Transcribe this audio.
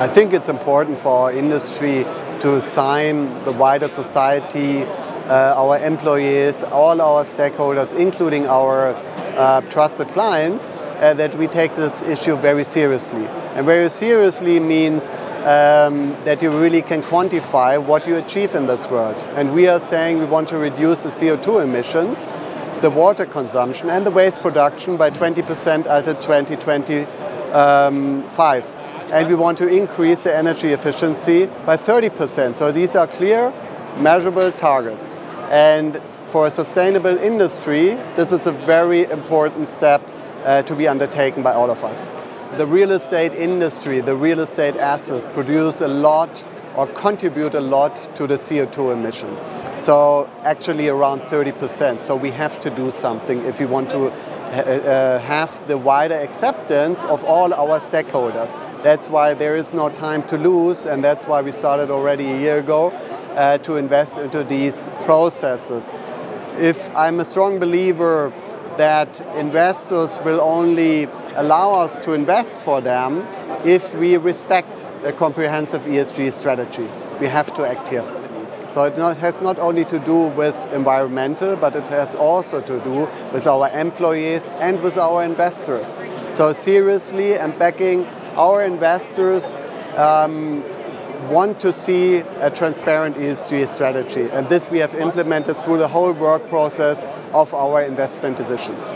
I think it's important for our industry to sign the wider society, uh, our employees, all our stakeholders, including our uh, trusted clients, uh, that we take this issue very seriously. And very seriously means um, that you really can quantify what you achieve in this world. And we are saying we want to reduce the CO2 emissions, the water consumption, and the waste production by 20% until 2025. And we want to increase the energy efficiency by 30%. So these are clear, measurable targets. And for a sustainable industry, this is a very important step uh, to be undertaken by all of us. The real estate industry, the real estate assets produce a lot or contribute a lot to the CO2 emissions. So actually around 30%. So we have to do something if we want to uh, uh, have the wider acceptance of all our stakeholders. That's why there is no time to lose and that's why we started already a year ago uh, to invest into these processes. If I'm a strong believer that investors will only allow us to invest for them if we respect a comprehensive ESG strategy. We have to act here. So it not, has not only to do with environmental, but it has also to do with our employees and with our investors. So seriously and backing our investors um, want to see a transparent ESG strategy. And this we have implemented through the whole work process of our investment decisions.